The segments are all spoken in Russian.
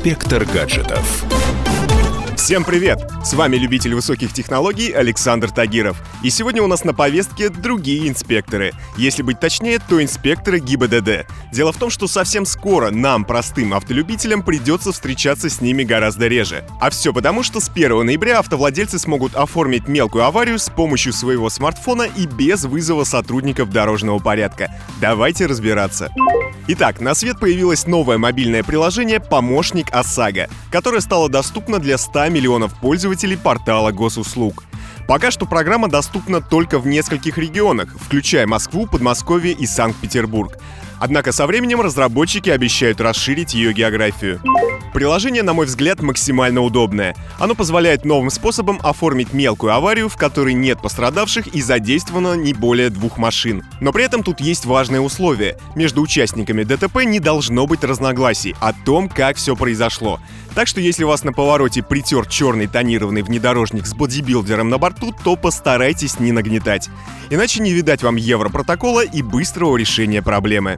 Инспектор гаджетов. Всем привет! С вами любитель высоких технологий Александр Тагиров. И сегодня у нас на повестке другие инспекторы. Если быть точнее, то инспекторы ГИБДД. Дело в том, что совсем скоро нам, простым автолюбителям, придется встречаться с ними гораздо реже. А все потому, что с 1 ноября автовладельцы смогут оформить мелкую аварию с помощью своего смартфона и без вызова сотрудников дорожного порядка. Давайте разбираться. Итак, на свет появилось новое мобильное приложение «Помощник ОСАГО», которое стало доступно для 100 миллионов пользователей портала госуслуг. Пока что программа доступна только в нескольких регионах, включая Москву, Подмосковье и Санкт-Петербург. Однако со временем разработчики обещают расширить ее географию. Приложение, на мой взгляд, максимально удобное. Оно позволяет новым способом оформить мелкую аварию, в которой нет пострадавших и задействовано не более двух машин. Но при этом тут есть важное условие. Между участниками ДТП не должно быть разногласий о том, как все произошло. Так что если вас на повороте притер черный тонированный внедорожник с бодибилдером на борту, то постарайтесь не нагнетать. Иначе не видать вам европротокола и быстрого решения проблемы.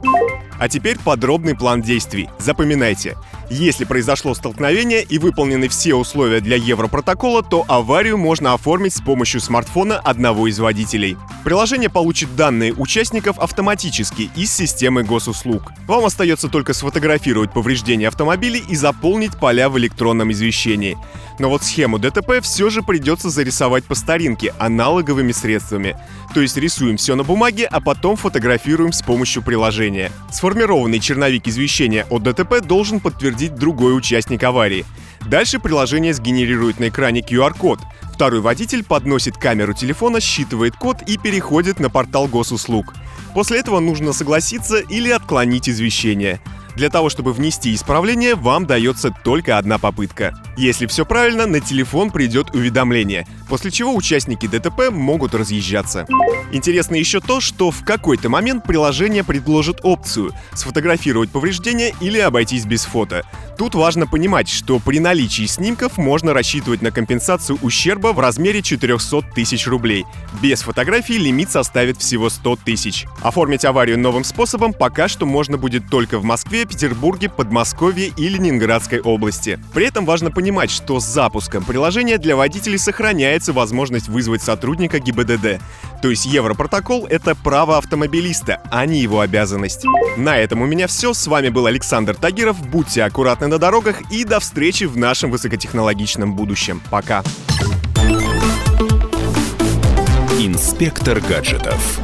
А теперь подробный план действий. Запоминайте. Если произошло столкновение и выполнены все условия для Европротокола, то аварию можно оформить с помощью смартфона одного из водителей. Приложение получит данные участников автоматически из системы госуслуг. Вам остается только сфотографировать повреждения автомобилей и заполнить поля в электронном извещении. Но вот схему ДТП все же придется зарисовать по старинке, аналоговыми средствами. То есть рисуем все на бумаге, а потом фотографируем с помощью приложения. Сформированный черновик извещения о ДТП должен подтвердить другой участник аварии. Дальше приложение сгенерирует на экране QR-код. Второй водитель подносит камеру телефона, считывает код и переходит на портал госуслуг. После этого нужно согласиться или отклонить извещение. Для того, чтобы внести исправление, вам дается только одна попытка. Если все правильно, на телефон придет уведомление, после чего участники ДТП могут разъезжаться. Интересно еще то, что в какой-то момент приложение предложит опцию сфотографировать повреждения или обойтись без фото. Тут важно понимать, что при наличии снимков можно рассчитывать на компенсацию ущерба в размере 400 тысяч рублей. Без фотографий лимит составит всего 100 тысяч. Оформить аварию новым способом пока что можно будет только в Петербурге, Подмосковье и Ленинградской области. При этом важно понимать, что с запуском приложения для водителей сохраняется возможность вызвать сотрудника ГИБДД. То есть Европротокол — это право автомобилиста, а не его обязанность. На этом у меня все. С вами был Александр Тагиров. Будьте аккуратны на дорогах и до встречи в нашем высокотехнологичном будущем. Пока. Инспектор гаджетов.